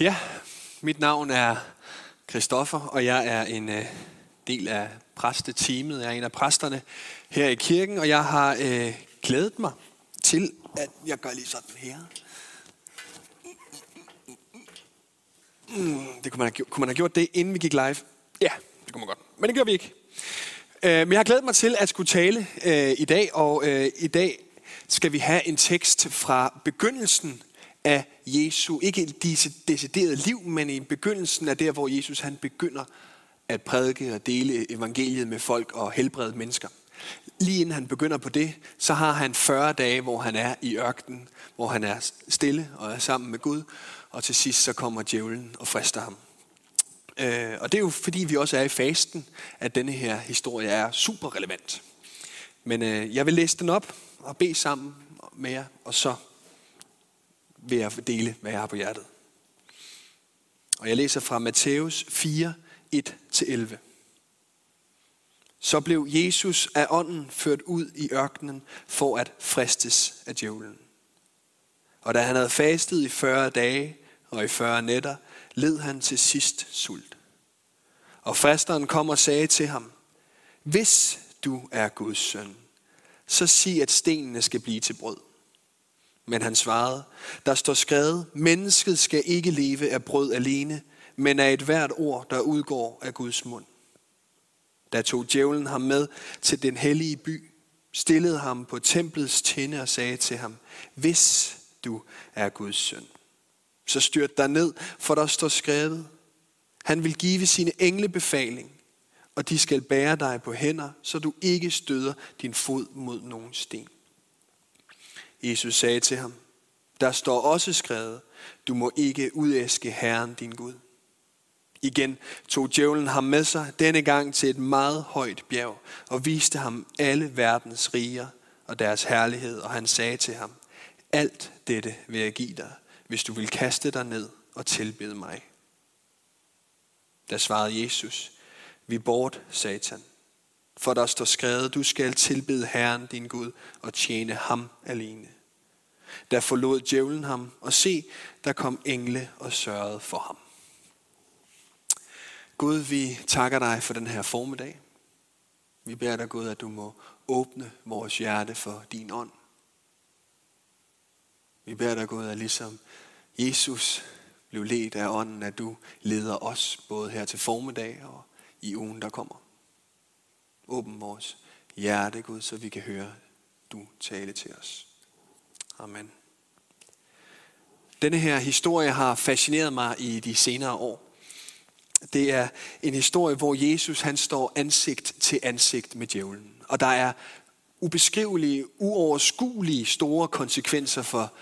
Ja, mit navn er Christoffer, og jeg er en øh, del af præsteteamet. Jeg er en af præsterne her i kirken, og jeg har øh, glædet mig til, at jeg gør lige sådan her. Mm, det kunne man, have, kunne man have gjort det, inden vi gik live? Ja, det kunne man godt. Men det gør vi ikke. Øh, men jeg har glædet mig til at skulle tale øh, i dag, og øh, i dag skal vi have en tekst fra begyndelsen af Jesu, ikke disse deciderede liv, men i begyndelsen af der, hvor Jesus han begynder at prædike og dele evangeliet med folk og helbrede mennesker. Lige inden han begynder på det, så har han 40 dage, hvor han er i ørkenen, hvor han er stille og er sammen med Gud, og til sidst så kommer djævlen og frister ham. Øh, og det er jo fordi, vi også er i fasten, at denne her historie er super relevant. Men øh, jeg vil læse den op og bede sammen med jer, og så vil jeg dele, hvad jeg har på hjertet. Og jeg læser fra Matthæus 4, 1-11. Så blev Jesus af ånden ført ud i ørkenen for at fristes af djævlen. Og da han havde fastet i 40 dage og i 40 nætter, led han til sidst sult. Og fristeren kom og sagde til ham, hvis du er Guds søn, så sig, at stenene skal blive til brød. Men han svarede, der står skrevet, mennesket skal ikke leve af brød alene, men af et hvert ord, der udgår af Guds mund. Da tog djævlen ham med til den hellige by, stillede ham på templets tinde og sagde til ham, hvis du er Guds søn, så styrt dig ned, for der står skrevet, han vil give sine engle befaling, og de skal bære dig på hænder, så du ikke støder din fod mod nogen sten. Jesus sagde til ham, der står også skrevet, du må ikke udæske Herren din Gud. Igen tog djævlen ham med sig, denne gang til et meget højt bjerg, og viste ham alle verdens riger og deres herlighed, og han sagde til ham, alt dette vil jeg give dig, hvis du vil kaste dig ned og tilbede mig. Der svarede Jesus, vi bort, satan. For der står skrevet, du skal tilbede Herren din Gud og tjene ham alene. Der forlod djævlen ham, og se, der kom engle og sørgede for ham. Gud, vi takker dig for den her formiddag. Vi beder dig, Gud, at du må åbne vores hjerte for din ånd. Vi beder dig, Gud, at ligesom Jesus blev ledt af ånden, at du leder os både her til formiddag og i ugen, der kommer. Åbn vores hjerte, Gud, så vi kan høre du tale til os. Amen. Denne her historie har fascineret mig i de senere år. Det er en historie, hvor Jesus han står ansigt til ansigt med djævlen. Og der er ubeskrivelige, uoverskuelige store konsekvenser for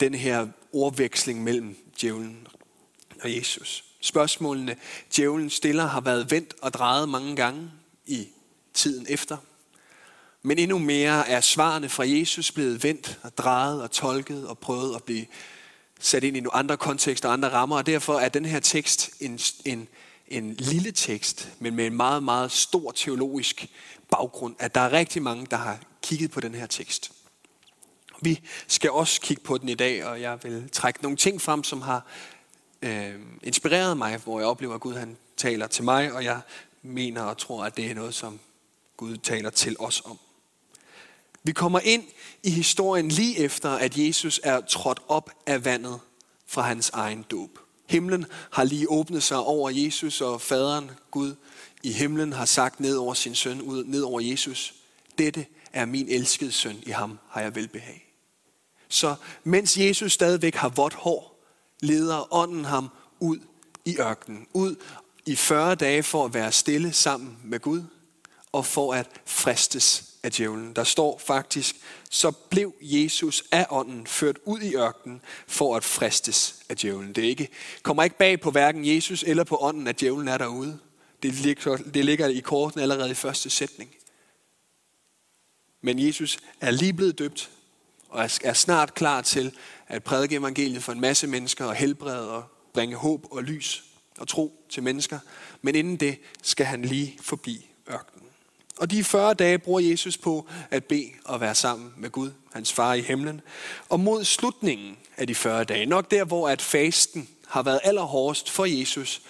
den her ordveksling mellem djævlen og Jesus. Spørgsmålene, djævlen stiller, har været vendt og drejet mange gange i tiden efter. Men endnu mere er svarene fra Jesus blevet vendt og drejet og tolket og prøvet at blive sat ind i nogle andre kontekster og andre rammer. Og derfor er den her tekst en, en, en lille tekst, men med en meget, meget stor teologisk baggrund. At der er rigtig mange, der har kigget på den her tekst. Vi skal også kigge på den i dag, og jeg vil trække nogle ting frem, som har øh, inspireret mig, hvor jeg oplever, at Gud han taler til mig, og jeg mener og tror, at det er noget, som Gud taler til os om. Vi kommer ind i historien lige efter, at Jesus er trådt op af vandet fra hans egen dåb. Himlen har lige åbnet sig over Jesus, og faderen, Gud, i himlen har sagt ned over sin søn, ud, ned over Jesus, dette er min elskede søn, i ham har jeg velbehag. Så mens Jesus stadigvæk har vådt hår, leder ånden ham ud i ørkenen, ud i 40 dage for at være stille sammen med Gud, og for at fristes af djævlen. Der står faktisk, så blev Jesus af ånden ført ud i ørkenen for at fristes af djævlen. Det er ikke, kommer ikke bag på hverken Jesus eller på ånden, at djævlen er derude. Det ligger, det ligger i korten allerede i første sætning. Men Jesus er lige blevet døbt, og er snart klar til at prædike evangeliet for en masse mennesker og helbrede og bringe håb og lys og tro til mennesker. Men inden det skal han lige forbi ørkenen. Og de 40 dage bruger Jesus på at bede og være sammen med Gud, hans far i himlen. Og mod slutningen af de 40 dage, nok der hvor at fasten har været allerhårdest for Jesus,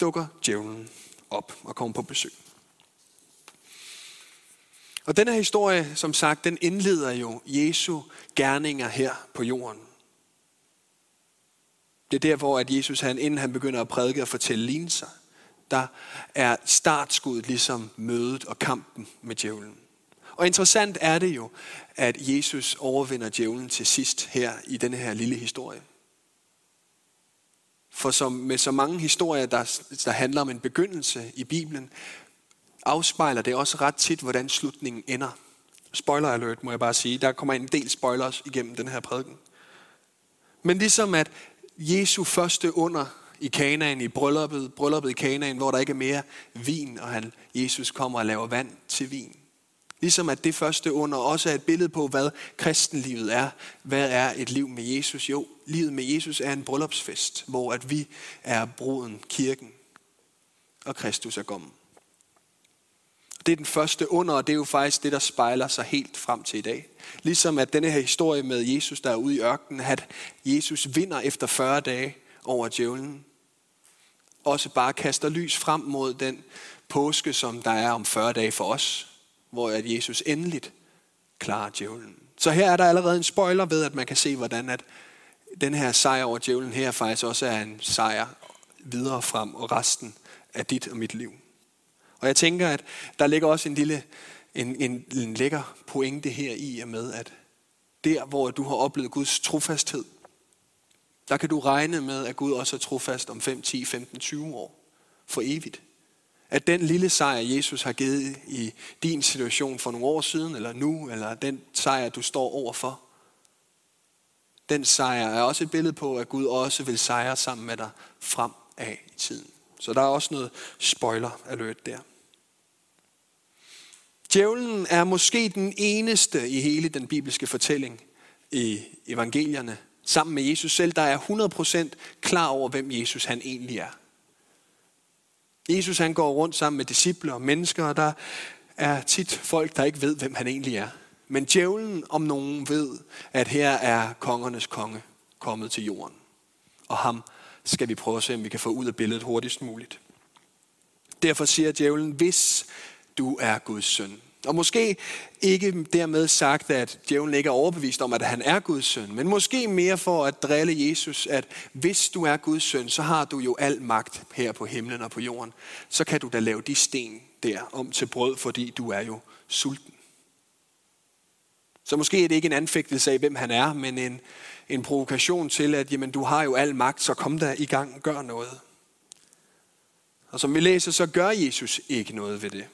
dukker djævlen op og kommer på besøg. Og denne historie, som sagt, den indleder jo Jesu gerninger her på jorden. Det er der, hvor at Jesus, han, inden han begynder at prædike og fortælle lignelser, der er startskuddet ligesom mødet og kampen med djævlen. Og interessant er det jo, at Jesus overvinder djævlen til sidst her i denne her lille historie. For som med så mange historier, der, der handler om en begyndelse i Bibelen, afspejler det også ret tit, hvordan slutningen ender. Spoiler alert, må jeg bare sige. Der kommer en del spoilers igennem den her prædiken. Men ligesom at Jesu første under i Kanaan, i brylluppet, brylluppet i Kanaan, hvor der ikke er mere vin, og han, Jesus kommer og laver vand til vin. Ligesom at det første under også er et billede på, hvad kristenlivet er. Hvad er et liv med Jesus? Jo, livet med Jesus er en bryllupsfest, hvor at vi er bruden, kirken, og Kristus er gommen. Det er den første under, og det er jo faktisk det, der spejler sig helt frem til i dag. Ligesom at denne her historie med Jesus, der er ude i ørkenen, at Jesus vinder efter 40 dage over djævlen, også bare kaster lys frem mod den påske, som der er om 40 dage for os, hvor at Jesus endeligt klarer djævlen. Så her er der allerede en spoiler ved, at man kan se, hvordan at den her sejr over djævlen her faktisk også er en sejr videre frem og resten af dit og mit liv. Og jeg tænker, at der ligger også en lille, en, en, en lækker pointe her i og med, at der, hvor du har oplevet Guds trofasthed, der kan du regne med, at Gud også er trofast om 5, 10, 15, 20 år for evigt. At den lille sejr, Jesus har givet i din situation for nogle år siden, eller nu, eller den sejr, du står overfor, den sejr er også et billede på, at Gud også vil sejre sammen med dig frem af i tiden. Så der er også noget spoiler alert der. Djævlen er måske den eneste i hele den bibelske fortælling i evangelierne, sammen med Jesus selv, der er 100% klar over, hvem Jesus han egentlig er. Jesus han går rundt sammen med disciple og mennesker, og der er tit folk, der ikke ved, hvem han egentlig er. Men djævlen om nogen ved, at her er kongernes konge kommet til jorden. Og ham skal vi prøve at se, om vi kan få ud af billedet hurtigst muligt. Derfor siger djævlen, hvis du er Guds søn. Og måske ikke dermed sagt, at djævlen ikke er overbevist om, at han er Guds søn, men måske mere for at drille Jesus, at hvis du er Guds søn, så har du jo al magt her på himlen og på jorden. Så kan du da lave de sten der om til brød, fordi du er jo sulten. Så måske er det ikke en anfægtelse af, hvem han er, men en, en provokation til, at jamen, du har jo al magt, så kom der i gang gør noget. Og som vi læser, så gør Jesus ikke noget ved det.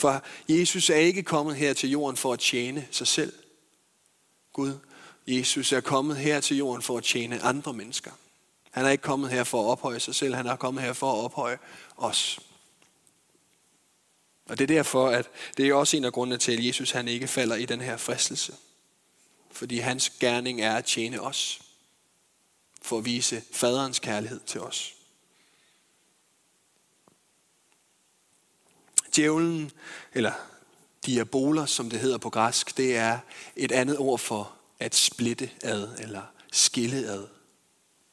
For Jesus er ikke kommet her til jorden for at tjene sig selv. Gud, Jesus er kommet her til jorden for at tjene andre mennesker. Han er ikke kommet her for at ophøje sig selv, han er kommet her for at ophøje os. Og det er derfor, at det er også en af grundene til, at Jesus han ikke falder i den her fristelse. Fordi hans gerning er at tjene os. For at vise faderens kærlighed til os. Djævlen, eller diaboler, som det hedder på græsk, det er et andet ord for at splitte ad, eller skille ad.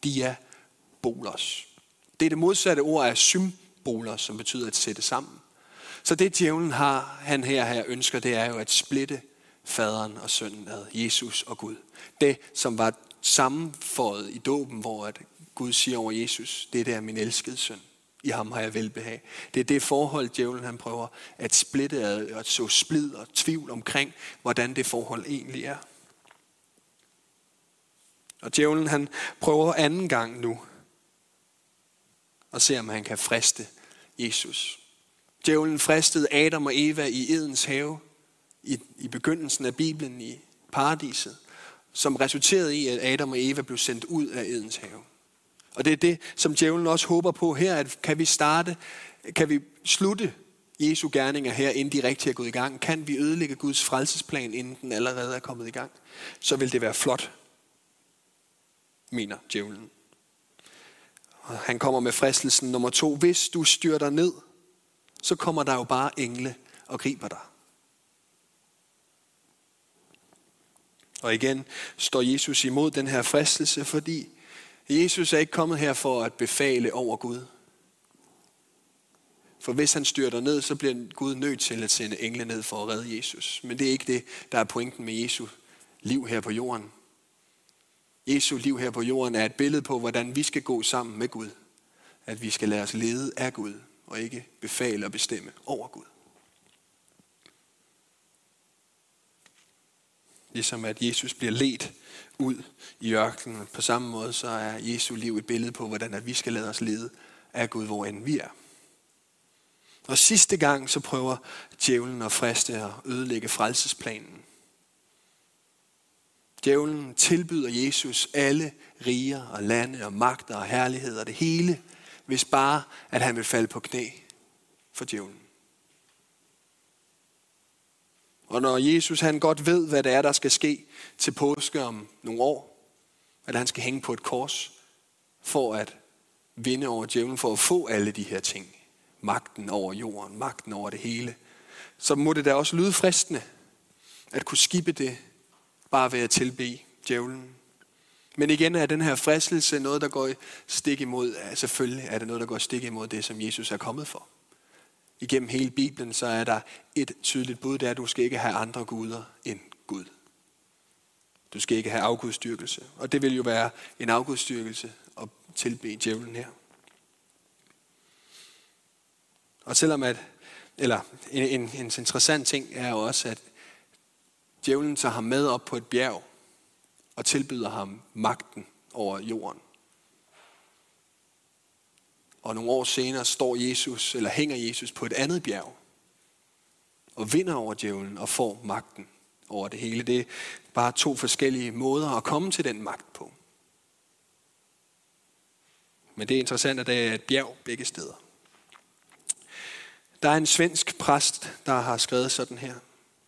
Diabolos. Det er det modsatte ord af symboler, som betyder at sætte sammen. Så det djævlen har, han her, her ønsker, det er jo at splitte faderen og sønnen ad, Jesus og Gud. Det, som var sammenføjet i dåben, hvor at Gud siger over Jesus, det er min elskede søn. I ham har jeg velbehag. Det er det forhold, djævlen han prøver at splitte ad, og at så splid og tvivl omkring, hvordan det forhold egentlig er. Og djævlen han prøver anden gang nu og se, om han kan friste Jesus. Djævlen fristede Adam og Eva i Edens have i, i begyndelsen af Bibelen i paradiset, som resulterede i, at Adam og Eva blev sendt ud af Edens have. Og det er det, som djævlen også håber på her, at kan vi starte, kan vi slutte Jesu gerninger her, inden de rigtig er gået i gang? Kan vi ødelægge Guds frelsesplan, inden den allerede er kommet i gang? Så vil det være flot, mener djævlen. Og han kommer med fristelsen nummer to. Hvis du styrter ned, så kommer der jo bare engle og griber dig. Og igen står Jesus imod den her fristelse, fordi Jesus er ikke kommet her for at befale over Gud. For hvis han styrter ned, så bliver Gud nødt til at sende engle ned for at redde Jesus. Men det er ikke det, der er pointen med Jesu liv her på jorden. Jesu liv her på jorden er et billede på, hvordan vi skal gå sammen med Gud. At vi skal lade os lede af Gud, og ikke befale og bestemme over Gud. Ligesom at Jesus bliver ledt ud i ørkenen. På samme måde så er Jesu liv et billede på, hvordan at vi skal lade os lede af Gud, hvor end vi er. Og sidste gang så prøver djævlen at friste og ødelægge frelsesplanen. Djævlen tilbyder Jesus alle riger og lande og magter og herligheder, det hele, hvis bare at han vil falde på knæ for djævlen. Og når Jesus han godt ved, hvad det er, der skal ske til påske om nogle år, at han skal hænge på et kors for at vinde over djævlen, for at få alle de her ting. Magten over jorden, magten over det hele. Så må det da også lyde fristende at kunne skibe det bare ved at tilbe djævlen. Men igen er den her fristelse noget, der går stik imod, ja, selvfølgelig er det noget, der går stik imod det, som Jesus er kommet for. Igennem hele Bibelen, så er der et tydeligt bud, det er, at du skal ikke have andre guder end Gud. Du skal ikke have afgudstyrkelse. Og det vil jo være en afgudstyrkelse at tilbe djævlen her. Og selvom at, eller en, en, en interessant ting er jo også, at djævlen tager ham med op på et bjerg og tilbyder ham magten over jorden. Og nogle år senere står Jesus, eller hænger Jesus på et andet bjerg, og vinder over djævlen og får magten over det hele. Det er bare to forskellige måder at komme til den magt på. Men det er interessant, at det er et bjerg begge steder. Der er en svensk præst, der har skrevet sådan her.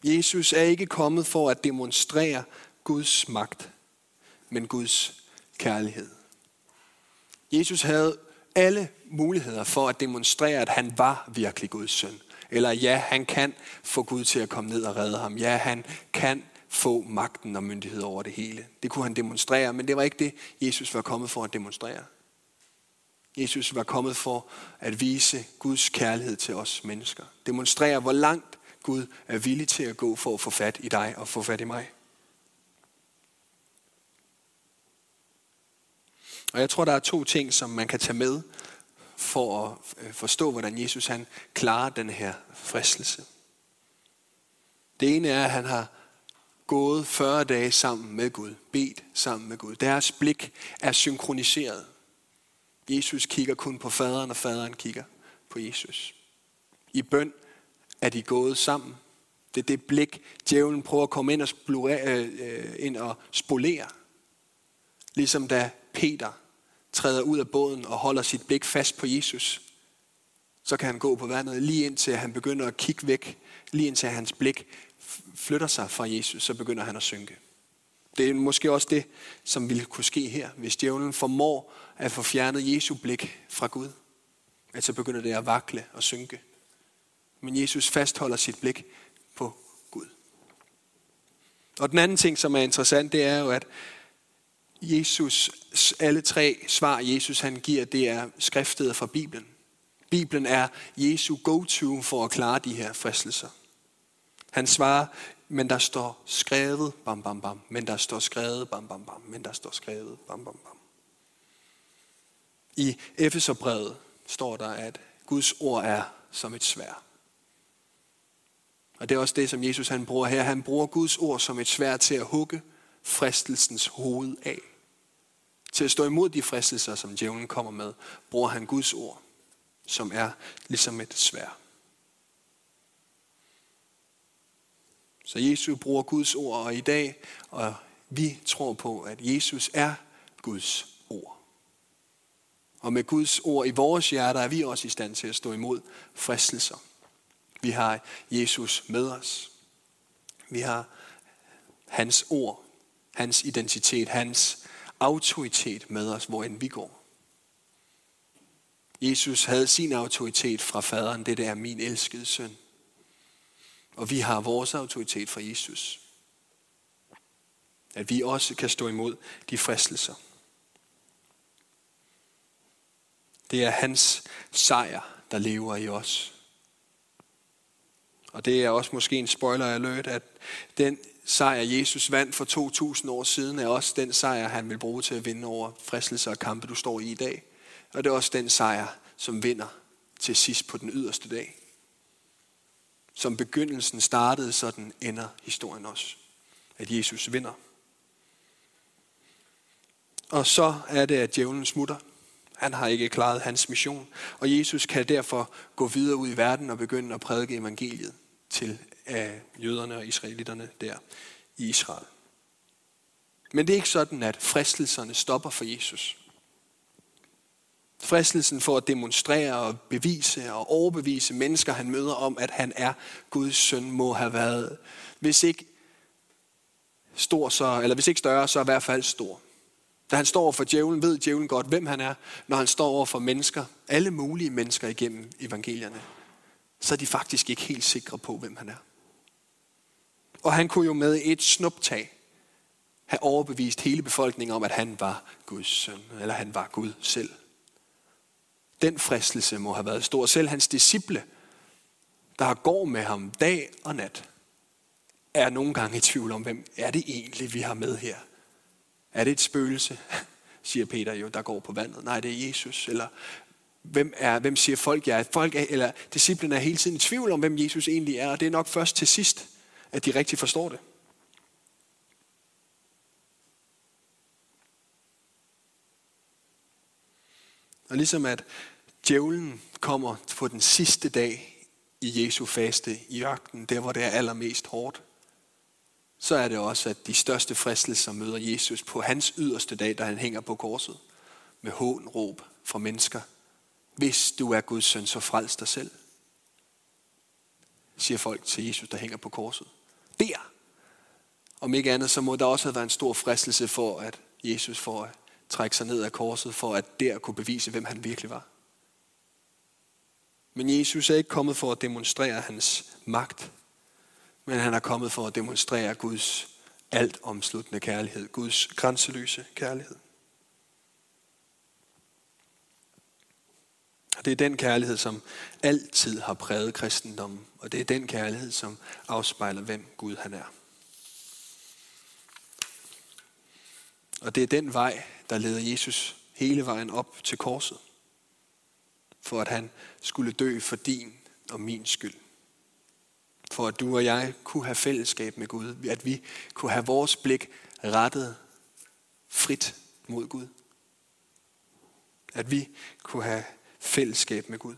Jesus er ikke kommet for at demonstrere Guds magt, men Guds kærlighed. Jesus havde alle muligheder for at demonstrere, at han var virkelig Guds søn. Eller ja, han kan få Gud til at komme ned og redde ham. Ja, han kan få magten og myndighed over det hele. Det kunne han demonstrere, men det var ikke det, Jesus var kommet for at demonstrere. Jesus var kommet for at vise Guds kærlighed til os mennesker. Demonstrere, hvor langt Gud er villig til at gå for at få fat i dig og få fat i mig. Og jeg tror, der er to ting, som man kan tage med for at øh, forstå, hvordan Jesus han klarer den her fristelse. Det ene er, at han har gået 40 dage sammen med Gud, bedt sammen med Gud. Deres blik er synkroniseret. Jesus kigger kun på faderen, og faderen kigger på Jesus. I bøn er de gået sammen. Det er det blik, djævlen prøver at komme ind og, spolere, øh, øh, ind og spolere. Ligesom da Peter træder ud af båden og holder sit blik fast på Jesus, så kan han gå på vandet lige indtil han begynder at kigge væk, lige indtil hans blik flytter sig fra Jesus, så begynder han at synke. Det er måske også det, som ville kunne ske her, hvis djævlen formår at få fjernet Jesu blik fra Gud. At så begynder det at vakle og synke. Men Jesus fastholder sit blik på Gud. Og den anden ting, som er interessant, det er jo, at Jesus, alle tre svar, Jesus han giver, det er skriftet fra Bibelen. Bibelen er Jesu go-to for at klare de her fristelser. Han svarer, men der står skrevet, bam, bam, bam, men der står skrevet, bam, bam, bam, men der står skrevet, bam, bam, bam. I Efeserbrevet står der, at Guds ord er som et svær. Og det er også det, som Jesus han bruger her. Han bruger Guds ord som et svær til at hugge fristelsens hoved af. Til at stå imod de fristelser, som djævlen kommer med, bruger han Guds ord, som er ligesom et svær. Så Jesus bruger Guds ord, og i dag, og vi tror på, at Jesus er Guds ord. Og med Guds ord i vores hjerter er vi også i stand til at stå imod fristelser. Vi har Jesus med os. Vi har hans ord, hans identitet, hans autoritet med os, hvor end vi går. Jesus havde sin autoritet fra faderen, det der er min elskede søn. Og vi har vores autoritet fra Jesus. At vi også kan stå imod de fristelser. Det er hans sejr, der lever i os. Og det er også måske en spoiler alert, at den sejr, Jesus vandt for 2000 år siden, er også den sejr, han vil bruge til at vinde over fristelser og kampe, du står i i dag. Og det er også den sejr, som vinder til sidst på den yderste dag. Som begyndelsen startede, så den ender historien også. At Jesus vinder. Og så er det, at djævlen smutter. Han har ikke klaret hans mission. Og Jesus kan derfor gå videre ud i verden og begynde at prædike evangeliet til af jøderne og israelitterne der i Israel. Men det er ikke sådan, at fristelserne stopper for Jesus. Fristelsen for at demonstrere og bevise og overbevise mennesker, han møder om, at han er Guds søn, må have været, hvis ikke stor, så, eller hvis ikke større, så i hvert fald stor. Da han står over for djævlen, ved djævlen godt, hvem han er, når han står over for mennesker, alle mulige mennesker igennem evangelierne, så er de faktisk ikke helt sikre på, hvem han er. Og han kunne jo med et snuptag have overbevist hele befolkningen om, at han var Guds søn, eller han var Gud selv. Den fristelse må have været stor. Selv hans disciple, der går med ham dag og nat, er nogle gange i tvivl om, hvem er det egentlig, vi har med her. Er det et spøgelse, siger Peter jo, der går på vandet? Nej, det er Jesus. Eller hvem, er, hvem siger folk er? Folk er, eller disciplene er hele tiden i tvivl om, hvem Jesus egentlig er, og det er nok først til sidst, at de rigtig forstår det. Og ligesom at djævlen kommer på den sidste dag i Jesu faste i ørkenen, der hvor det er allermest hårdt, så er det også, at de største fristelser møder Jesus på hans yderste dag, da han hænger på korset, med hån råb fra mennesker. Hvis du er Guds søn, så frels dig selv, siger folk til Jesus, der hænger på korset. Der, om ikke andet, så må der også have været en stor fristelse for, at Jesus får at trække sig ned af korset, for at der kunne bevise, hvem han virkelig var. Men Jesus er ikke kommet for at demonstrere hans magt, men han er kommet for at demonstrere Guds alt omsluttende kærlighed, Guds grænseløse kærlighed. Og det er den kærlighed, som altid har præget kristendommen, og det er den kærlighed, som afspejler, hvem Gud han er. Og det er den vej, der leder Jesus hele vejen op til korset, for at han skulle dø for din og min skyld for at du og jeg kunne have fællesskab med Gud. At vi kunne have vores blik rettet frit mod Gud. At vi kunne have fællesskab med Gud.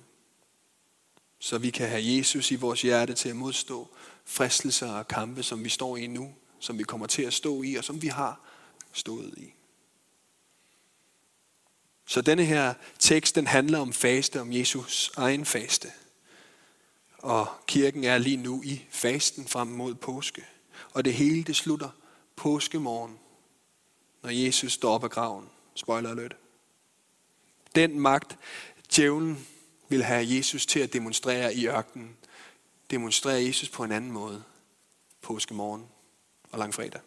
Så vi kan have Jesus i vores hjerte til at modstå fristelser og kampe, som vi står i nu, som vi kommer til at stå i, og som vi har stået i. Så denne her tekst, den handler om faste, om Jesus egen faste. Og kirken er lige nu i fasten frem mod påske. Og det hele det slutter påskemorgen, når Jesus står op af graven. Spoiler alert. Den magt, djævlen vil have Jesus til at demonstrere i ørkenen, demonstrerer Jesus på en anden måde påskemorgen og langfredag.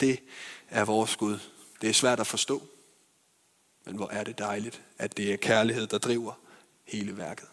Det er vores Gud. Det er svært at forstå, men hvor er det dejligt, at det er kærlighed, der driver hele værket.